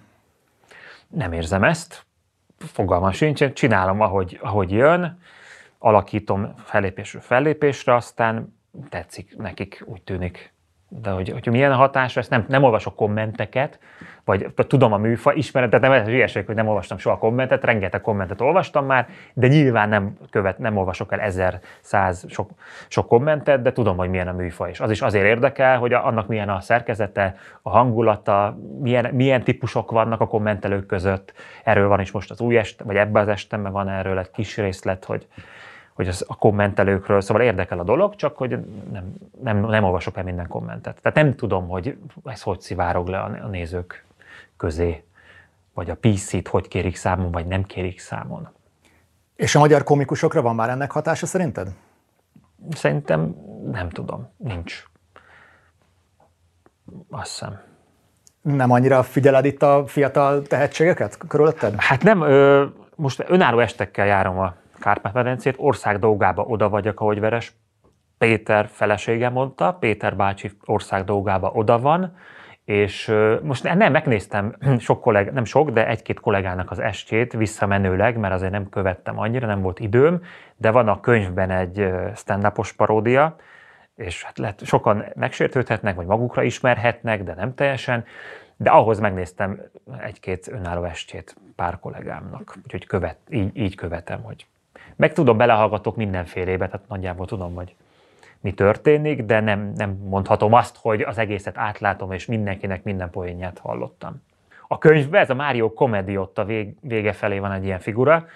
Nem érzem ezt. Fogalmam sincs. Csinálom, ahogy, ahogy jön, alakítom fellépésről fellépésre, aztán tetszik nekik, úgy tűnik de hogy, hogy milyen a hatása, ezt nem, nem olvasok kommenteket, vagy tudom a műfa, ismerem, tehát nem ez hülyeség, hogy nem olvastam soha kommentet, rengeteg kommentet olvastam már, de nyilván nem, követ, nem olvasok el ezer, száz sok, sok kommentet, de tudom, hogy milyen a műfa, és az is azért érdekel, hogy annak milyen a szerkezete, a hangulata, milyen, milyen típusok vannak a kommentelők között. Erről van is most az új est, vagy ebben az estemben van erről egy kis részlet, hogy, hogy az a kommentelőkről, szóval érdekel a dolog, csak hogy nem, nem, nem olvasok el minden kommentet. Tehát nem tudom, hogy ez hogy szivárog le a nézők közé, vagy a PC-t hogy kérik számon, vagy nem kérik számon. És a magyar komikusokra van már ennek hatása szerinted? Szerintem nem tudom, nincs. Azt hiszem. Nem annyira figyeled itt a fiatal tehetségeket körülötted? Hát nem, ö, most önálló estekkel járom a Kárpát-medencét, ország dolgába oda vagyok, ahogy Veres. Péter felesége mondta, Péter bácsi ország dolgába oda van, és most nem, megnéztem (clears throat) sok kolleg, nem sok, de egy-két kollégának az estjét visszamenőleg, mert azért nem követtem annyira, nem volt időm, de van a könyvben egy ö, stand-upos paródia, és hát lehet, sokan megsértődhetnek, vagy magukra ismerhetnek, de nem teljesen, de ahhoz megnéztem egy-két önálló estjét pár kollégámnak, úgyhogy követ, így, így követem, hogy meg tudom, belehallgatok mindenfélébe, tehát nagyjából tudom, hogy mi történik, de nem, nem mondhatom azt, hogy az egészet átlátom, és mindenkinek minden poénját hallottam. A könyvben ez a Mário Comedy ott a vég, vége felé van egy ilyen figura,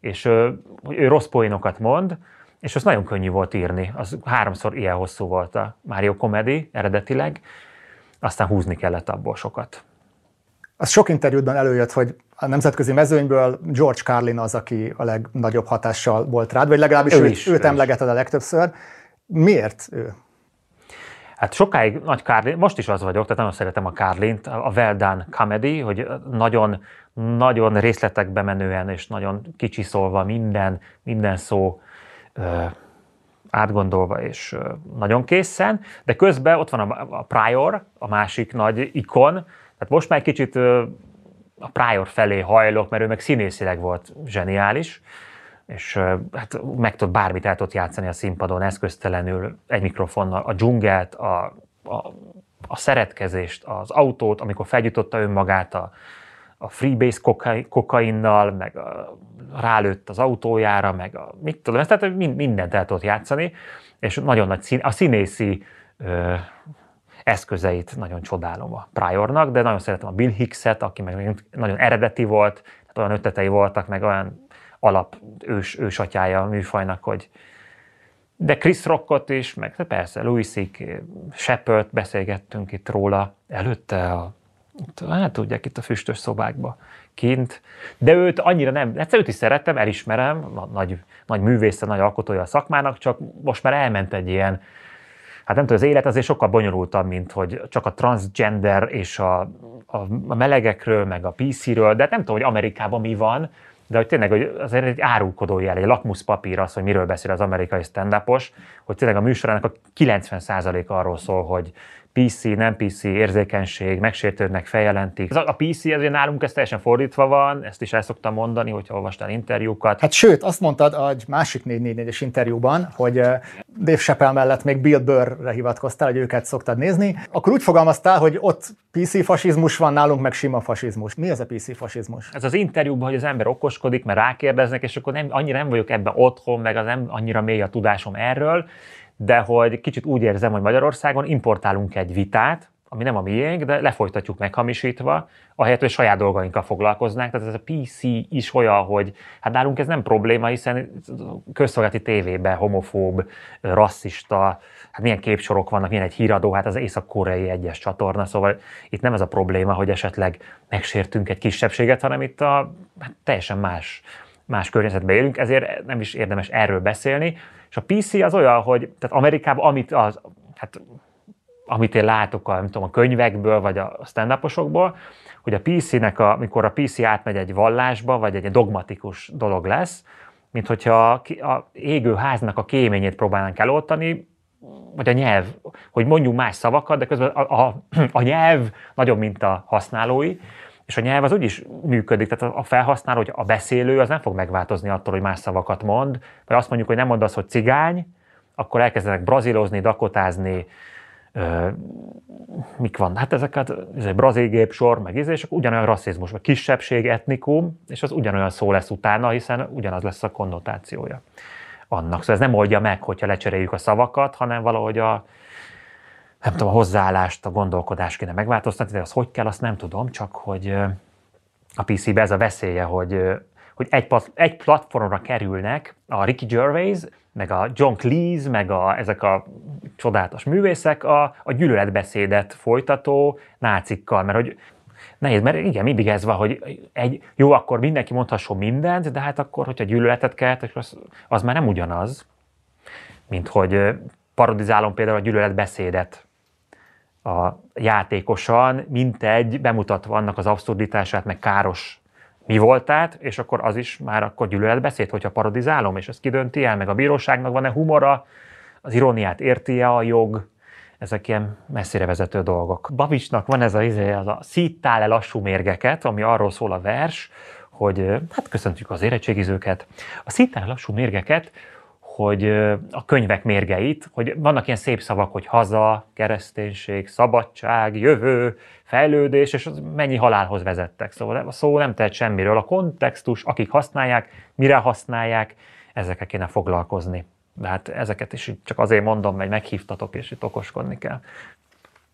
és ő, ő rossz poénokat mond, és az nagyon könnyű volt írni. Az háromszor ilyen hosszú volt a Mario Comedy eredetileg, aztán húzni kellett abból sokat. Az sok interjútban előjött, hogy a nemzetközi mezőnyből George Carlin az, aki a legnagyobb hatással volt rád, vagy legalábbis Ő őt, is, őt ő is. emlegeted a legtöbbször. Miért ő? Hát sokáig nagy Carlin, most is az vagyok, tehát nagyon szeretem a Carlint, a Well Done Comedy, hogy nagyon, nagyon részletekbe menően és nagyon kicsiszolva minden, minden szó ö, átgondolva és ö, nagyon készen, de közben ott van a, a Prior, a másik nagy ikon, tehát most már egy kicsit ö, a Prior felé hajlok, mert ő meg színészileg volt zseniális, és hát meg tud bármit el tud játszani a színpadon, eszköztelenül, egy mikrofonnal, a dzsungelt, a, a, a szeretkezést, az autót, amikor felgyújtotta önmagát a, a freebase kokai, kokainnal, meg a, rálőtt az autójára, meg a, mit tudom, ezt tehát mind, mindent el tudott játszani, és nagyon nagy szín, a színészi ö, eszközeit nagyon csodálom a Priornak, de nagyon szeretem a Bill Hicks-et, aki meg nagyon eredeti volt, tehát olyan ötletei voltak, meg olyan alap ős, ősatyája a műfajnak, hogy de Chris Rockot is, meg persze Louis C.K. Shepard, beszélgettünk itt róla előtte, a, hát tudják, itt a füstös szobákba kint, de őt annyira nem, egyszer őt is szerettem, elismerem, na- nagy, nagy művésze, nagy alkotója a szakmának, csak most már elment egy ilyen, hát nem tudom, az élet azért sokkal bonyolultabb, mint hogy csak a transgender és a, a, a melegekről, meg a PC-ről, de nem tudom, hogy Amerikában mi van, de hogy tényleg hogy azért egy árulkodó jel, egy lakmuszpapír az, hogy miről beszél az amerikai stand hogy tényleg a műsorának a 90% arról szól, hogy PC, nem PC, érzékenység, megsértődnek, feljelentik. A a PC azért nálunk ez teljesen fordítva van, ezt is el szoktam mondani, hogyha olvastál interjúkat. Hát sőt, azt mondtad egy másik 444-es interjúban, hogy Dave Chappelle mellett még Bill Burrre hivatkoztál, hogy őket szoktad nézni. Akkor úgy fogalmaztál, hogy ott PC fasizmus van, nálunk meg sima fasizmus. Mi az a PC fasizmus? ez az interjúban, hogy az ember okoskodik, mert rákérdeznek, és akkor nem, annyira nem vagyok ebben otthon, meg az nem annyira mély a tudásom erről, de hogy kicsit úgy érzem, hogy Magyarországon importálunk egy vitát, ami nem a miénk, de lefolytatjuk meghamisítva, ahelyett, hogy saját dolgainkkal foglalkoznánk. Tehát ez a PC is olyan, hogy hát nálunk ez nem probléma, hiszen közszolgálati tévében homofób, rasszista, hát milyen képsorok vannak, milyen egy híradó, hát az észak-koreai egyes csatorna, szóval itt nem ez a probléma, hogy esetleg megsértünk egy kisebbséget, hanem itt a hát teljesen más, más környezetben élünk, ezért nem is érdemes erről beszélni. És a PC az olyan, hogy tehát Amerikában, amit az, hát amit én látok a, nem tudom, a könyvekből, vagy a stand hogy a PC-nek, a, amikor a PC átmegy egy vallásba, vagy egy dogmatikus dolog lesz, mint hogyha a, a égő háznak a kéményét próbálnánk eloltani, vagy a nyelv, hogy mondjunk más szavakat, de közben a, a, a nyelv nagyobb, mint a használói, és a nyelv az úgy is működik, tehát a felhasználó, hogy a beszélő az nem fog megváltozni attól, hogy más szavakat mond, vagy azt mondjuk, hogy nem mondasz, hogy cigány, akkor elkezdenek brazilozni, dakotázni, ö, mik van? Hát ezeket, ez egy brazil gépsor, meg íze, és akkor ugyanolyan rasszizmus, vagy kisebbség, etnikum, és az ugyanolyan szó lesz utána, hiszen ugyanaz lesz a konnotációja annak. Szóval ez nem oldja meg, hogyha lecseréljük a szavakat, hanem valahogy a, nem tudom, a hozzáállást, a gondolkodást kéne megváltoztatni, de az hogy kell, azt nem tudom, csak hogy a PC-be ez a veszélye, hogy, hogy egy, egy platformra kerülnek a Ricky Gervais, meg a John Cleese, meg a, ezek a csodálatos művészek a, a gyűlöletbeszédet folytató nácikkal, mert hogy Nehéz, mert igen, mindig ez van, hogy egy, jó, akkor mindenki mondhasson mindent, de hát akkor, hogyha gyűlöletet kelt, az, az már nem ugyanaz, mint hogy parodizálom például a gyűlöletbeszédet a játékosan, mint egy bemutatva annak az abszurditását, meg káros mi voltát, és akkor az is már akkor gyűlöletbeszéd, hogyha parodizálom, és ez kidönti el, meg a bíróságnak van-e humora, az iróniát érti-e a jog, ezek ilyen messzire vezető dolgok. Babicsnak van ez a, izé, az a szíttál-e lassú mérgeket, ami arról szól a vers, hogy hát köszöntjük az érettségizőket. A szíttál lassú mérgeket, hogy a könyvek mérgeit, hogy vannak ilyen szép szavak, hogy haza, kereszténység, szabadság, jövő, fejlődés, és az mennyi halálhoz vezettek. Szóval a szó nem tehet semmiről. A kontextus, akik használják, mire használják, ezekkel kéne foglalkozni. De hát ezeket is csak azért mondom, mert meghívtatok, és itt okoskodni kell.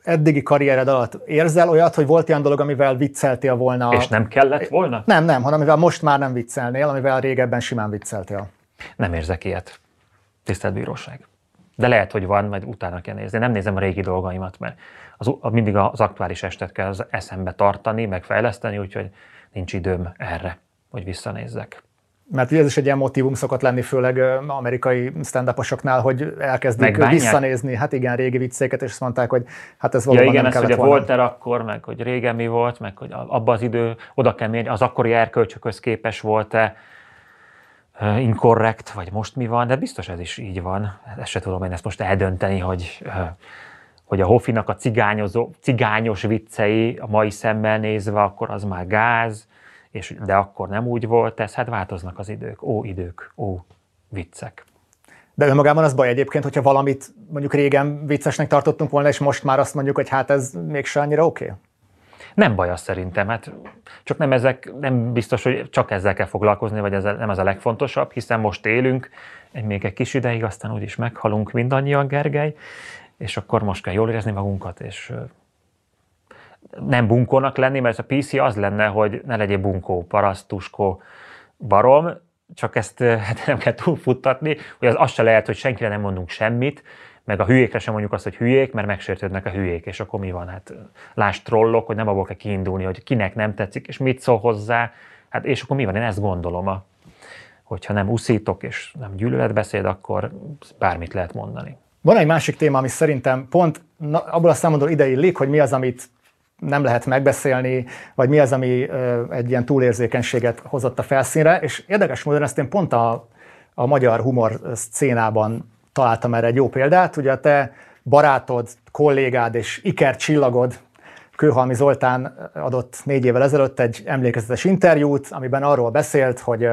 Eddigi karriered alatt érzel olyat, hogy volt ilyen dolog, amivel vicceltél volna? És nem kellett volna? Nem, nem, hanem amivel most már nem viccelnél, amivel régebben simán vicceltél. Nem érzek ilyet. Tisztelt bíróság. De lehet, hogy van, majd utána kell nézni. Nem nézem a régi dolgaimat, mert az, a, mindig az aktuális estet kell az eszembe tartani, meg fejleszteni, úgyhogy nincs időm erre, hogy visszanézzek. Mert ugye ez is egy ilyen motivum szokott lenni, főleg amerikai stand hogy elkezdik Megbánják? visszanézni, hát igen, régi viccéket, és azt mondták, hogy hát ez Ja valóban igen, nem ez volna. volt er akkor, meg hogy régen mi volt, meg hogy abban az idő, oda kell mérni, az akkori erkölcsökhöz képes volt-e inkorrekt, vagy most mi van, de biztos ez is így van. Ezt se tudom én ezt most eldönteni, hogy, hogy a Hofinak a cigányozó, cigányos viccei a mai szemmel nézve, akkor az már gáz, és, de akkor nem úgy volt ez, hát változnak az idők, ó idők, ó viccek. De önmagában az baj egyébként, hogyha valamit mondjuk régen viccesnek tartottunk volna, és most már azt mondjuk, hogy hát ez mégse annyira oké. Okay. Nem baj az szerintem, hát csak nem, ezek, nem biztos, hogy csak ezzel kell foglalkozni, vagy ez nem ez a legfontosabb, hiszen most élünk, még egy kis ideig, aztán úgyis meghalunk mindannyian, Gergely, és akkor most kell jól érezni magunkat, és nem bunkónak lenni, mert a PC az lenne, hogy ne legyél bunkó, paraszt, tuskó, barom, csak ezt (laughs) nem kell túlfuttatni, hogy az, az se lehet, hogy senkire nem mondunk semmit, meg a hülyékre sem mondjuk azt, hogy hülyék, mert megsértődnek a hülyék, és akkor mi van? Hát láss trollok, hogy nem abból kell kiindulni, hogy kinek nem tetszik, és mit szól hozzá, hát és akkor mi van? Én ezt gondolom, a, hogyha nem uszítok, és nem gyűlöletbeszéd, akkor bármit lehet mondani. Van egy másik téma, ami szerintem pont na, abból a számodból ide illik, hogy mi az, amit nem lehet megbeszélni, vagy mi az, ami ö, egy ilyen túlérzékenységet hozott a felszínre, és érdekes módon ezt én pont a, a magyar humor szcénában találtam erre egy jó példát. Ugye a te barátod, kollégád és ikercsillagod, Kőhalmi Zoltán adott négy évvel ezelőtt egy emlékezetes interjút, amiben arról beszélt, hogy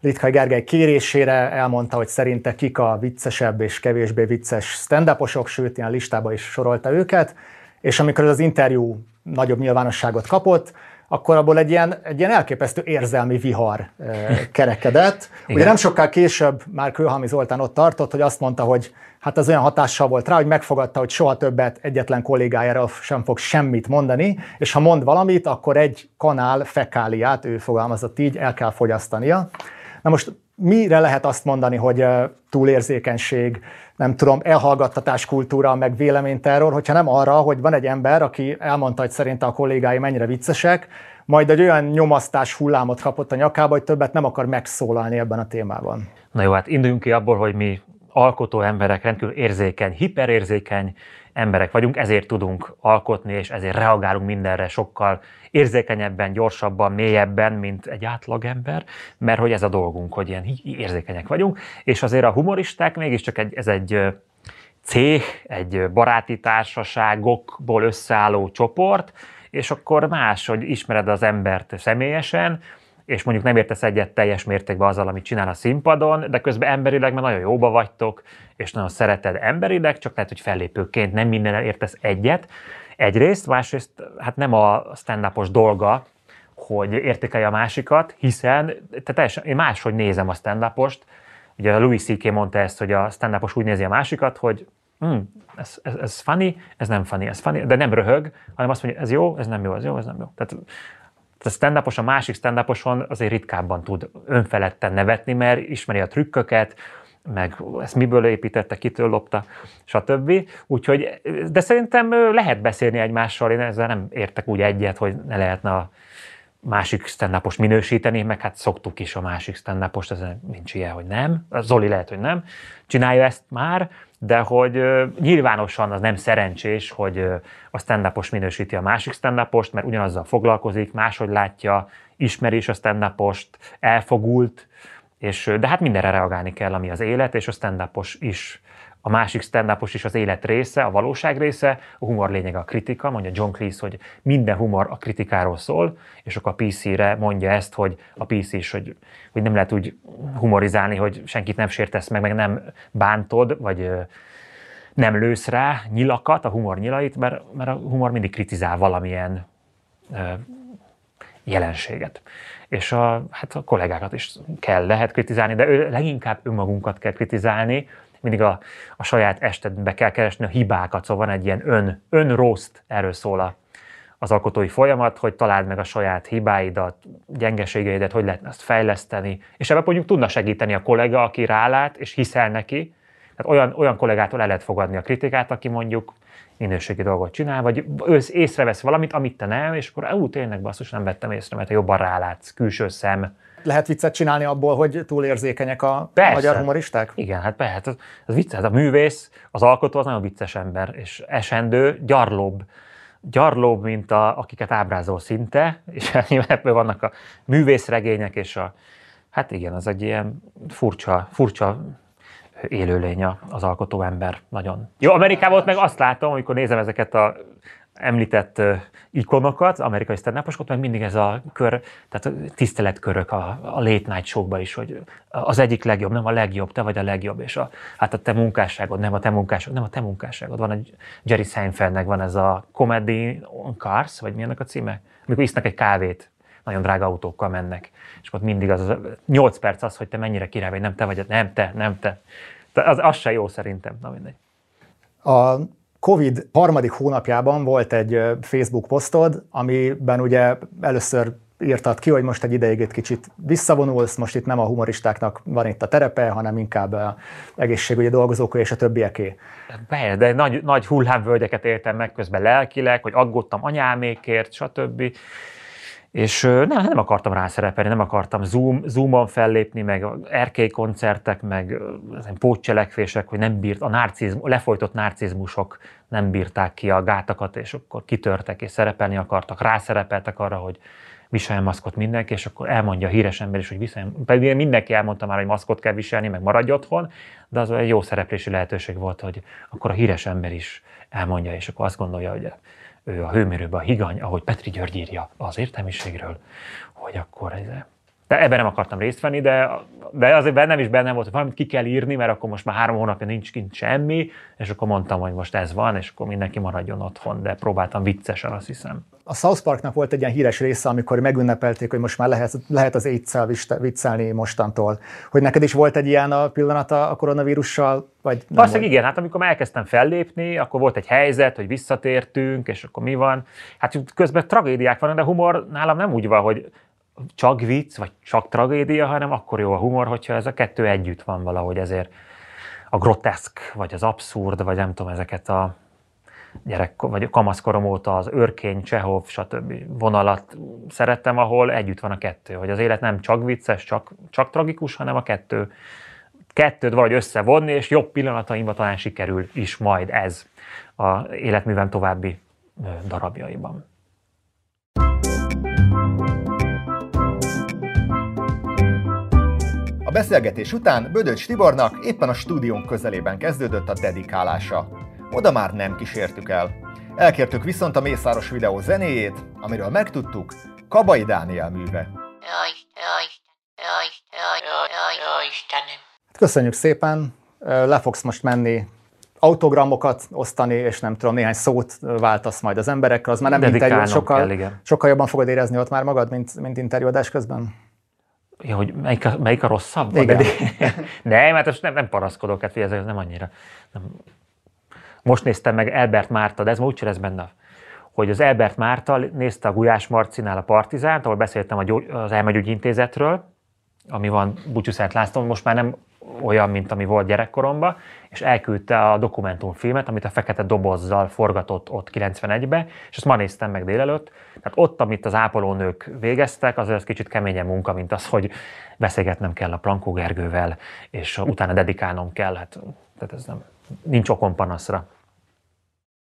Litkai Gergely kérésére elmondta, hogy szerinte kik a viccesebb és kevésbé vicces stand sőt, ilyen listába is sorolta őket, és amikor ez az interjú nagyobb nyilvánosságot kapott, akkor abból egy ilyen, egy ilyen elképesztő érzelmi vihar kerekedett. (laughs) Ugye nem sokkal később már Kőhalmi Zoltán ott tartott, hogy azt mondta, hogy hát az olyan hatással volt rá, hogy megfogadta, hogy soha többet egyetlen kollégájára sem fog semmit mondani, és ha mond valamit, akkor egy kanál fekáliát, ő fogalmazott így, el kell fogyasztania. Na most mire lehet azt mondani, hogy túlérzékenység, nem tudom, elhallgattatás kultúra, meg véleményterror, hogyha nem arra, hogy van egy ember, aki elmondta, hogy szerinte a kollégái mennyire viccesek, majd egy olyan nyomasztás hullámot kapott a nyakába, hogy többet nem akar megszólalni ebben a témában. Na jó, hát induljunk ki abból, hogy mi alkotó emberek, rendkívül érzékeny, hiperérzékeny emberek vagyunk, ezért tudunk alkotni, és ezért reagálunk mindenre sokkal érzékenyebben, gyorsabban, mélyebben, mint egy átlagember, mert hogy ez a dolgunk, hogy ilyen érzékenyek vagyunk, és azért a humoristák mégiscsak egy, ez egy cég, egy baráti társaságokból összeálló csoport, és akkor más, hogy ismered az embert személyesen, és mondjuk nem értesz egyet teljes mértékben azzal, amit csinál a színpadon, de közben emberileg már nagyon jóba vagytok, és nagyon szereted emberileg, csak lehet, hogy fellépőként nem minden értesz egyet. Egyrészt, másrészt hát nem a stand dolga, hogy értékelje a másikat, hiszen te teljesen, én máshogy nézem a stand Ugye a Louis C.K. mondta ezt, hogy a stand úgy nézi a másikat, hogy hm, ez, ez, ez funny, ez nem funny, ez funny, de nem röhög, hanem azt mondja, ez jó, ez nem jó, ez jó, ez nem jó. Tehát a stand a másik stand azért ritkábban tud önfeledten nevetni, mert ismeri a trükköket, meg ezt miből építette, kitől lopta, stb. Úgyhogy, de szerintem lehet beszélni egymással, én ezzel nem értek úgy egyet, hogy ne lehetne a másik stand minősíteni, meg hát szoktuk is a másik stand ez nincs ilyen, hogy nem. Zoli lehet, hogy nem. Csinálja ezt már, de hogy nyilvánosan az nem szerencsés, hogy a stand minősíti a másik stand mert ugyanazzal foglalkozik, máshogy látja, ismeri is a stand elfogult, és, de hát mindenre reagálni kell, ami az élet, és a stand is a másik stand is az élet része, a valóság része, a humor lényege a kritika, mondja John Cleese, hogy minden humor a kritikáról szól, és akkor a PC-re mondja ezt, hogy a PC is, hogy, hogy nem lehet úgy humorizálni, hogy senkit nem sértesz meg, meg nem bántod, vagy nem lősz rá nyilakat, a humor nyilait, mert, mert a humor mindig kritizál valamilyen jelenséget. És a, hát a kollégákat is kell, lehet kritizálni, de ő, leginkább önmagunkat kell kritizálni, mindig a, a saját estedbe kell keresni a hibákat, szóval van egy ilyen ön, önrost, erről szól a, az alkotói folyamat, hogy találd meg a saját hibáidat, gyengeségeidet, hogy lehetne ezt fejleszteni, és ebben mondjuk tudna segíteni a kollega, aki rálát, és hiszel neki. Tehát olyan, olyan kollégától el lehet fogadni a kritikát, aki mondjuk minőségi dolgot csinál, vagy ő észrevesz valamit, amit te nem, és akkor ú, tényleg basszus, nem vettem észre, mert te jobban rálátsz, külső szem, lehet viccet csinálni abból, hogy túlérzékenyek a Persze. magyar humoristák? Igen, hát hát az, az vicces, hát a művész, az alkotó az nagyon vicces ember, és esendő, gyarlóbb, gyarlóbb, mint a, akiket ábrázol szinte, (laughs) és ebből vannak a művészregények, és a, hát igen, az egy ilyen furcsa, furcsa élőlény az alkotó ember, nagyon. Jó, Amerikában ott meg azt látom, amikor nézem ezeket a említett ikonokat, amerikai stand meg mindig ez a kör, tehát tiszteletkörök a, a late night showkban is, hogy az egyik legjobb, nem a legjobb, te vagy a legjobb, és a, hát a te munkásságod, nem a te munkásságod, nem a te munkásságod. Van egy Jerry Seinfeldnek van ez a Comedy on Cars, vagy milyennek a címe? Amikor isznak egy kávét, nagyon drága autókkal mennek, és ott mindig az, az 8 perc az, hogy te mennyire király vagy, nem te vagy, nem te, nem te. Az, az se jó szerintem, na mindegy. A Covid harmadik hónapjában volt egy Facebook posztod, amiben ugye először írtad ki, hogy most egy ideig egy kicsit visszavonulsz, most itt nem a humoristáknak van itt a terepe, hanem inkább a egészségügyi dolgozók és a többieké. Be, de nagy, nagy hullámvölgyeket éltem meg közben lelkileg, hogy aggódtam anyámékért, stb. És nem, nem akartam rászerepelni, nem akartam Zoom, Zoom-on fellépni, meg erkély koncertek, meg pótcselekvések, hogy nem bírt, a narcizm, lefolytott narcizmusok nem bírták ki a gátakat, és akkor kitörtek, és szerepelni akartak, rászerepeltek arra, hogy viseljen maszkot mindenki, és akkor elmondja a híres ember is, hogy viseljen, pedig mindenki elmondta már, hogy maszkot kell viselni, meg maradj otthon, de az egy jó szereplési lehetőség volt, hogy akkor a híres ember is elmondja, és akkor azt gondolja, hogy a hőmérőben a higany, ahogy Petri György írja az értelmiségről, hogy akkor ez... De ebben nem akartam részt venni, de, de azért bennem is benne volt, hogy valamit ki kell írni, mert akkor most már három hónapja nincs kint semmi, és akkor mondtam, hogy most ez van, és akkor mindenki maradjon otthon, de próbáltam viccesen, azt hiszem a South Parknak volt egy ilyen híres része, amikor megünnepelték, hogy most már lehet, lehet az AIDS-szel viccelni mostantól. Hogy neked is volt egy ilyen a pillanata a koronavírussal? Vagy Valószínűleg igen, hát amikor már elkezdtem fellépni, akkor volt egy helyzet, hogy visszatértünk, és akkor mi van. Hát közben tragédiák vannak, de humor nálam nem úgy van, hogy csak vicc, vagy csak tragédia, hanem akkor jó a humor, hogyha ez a kettő együtt van valahogy, ezért a groteszk, vagy az abszurd, vagy nem tudom, ezeket a gyerek, vagy kamaszkorom óta az őrkény, Csehov, stb. vonalat szerettem, ahol együtt van a kettő, hogy az élet nem csak vicces, csak, csak tragikus, hanem a kettő kettőt valahogy összevonni, és jobb pillanataimban talán sikerül is majd ez a életművem további darabjaiban. A beszélgetés után Bödöcs Tibornak éppen a stúdiónk közelében kezdődött a dedikálása. Oda már nem kísértük el. Elkértük viszont a Mészáros videó zenéjét, amiről megtudtuk, Kabai Dániel műve. Köszönjük szépen, le fogsz most menni autogramokat osztani, és nem tudom, néhány szót váltasz majd az emberekre, az már nem interjú, sokkal, kell, igen. sokkal jobban fogod érezni ott már magad, mint, mint interjúadás közben? Ja, hogy melyik a, melyik a rosszabb? Igen. (laughs) nem, hát nem, nem paraszkodok, hát ez nem annyira. Nem, most néztem meg Elbert Márta, de ez ma úgy lesz benne, hogy az Elbert Márta nézte a Gulyás Marcinál a Partizánt, ahol beszéltem az Elmegyügyintézetről, ami van Butyuszert Lászlón, most már nem olyan, mint ami volt gyerekkoromban, és elküldte a dokumentumfilmet, amit a fekete dobozzal forgatott ott 91-be, és azt ma néztem meg délelőtt. Tehát ott, amit az ápolónők végeztek, az az kicsit keményebb munka, mint az, hogy beszélgetnem kell a Plankó Gergővel, és utána dedikálnom kell. Hát, tehát ez nem, nincs okom panaszra.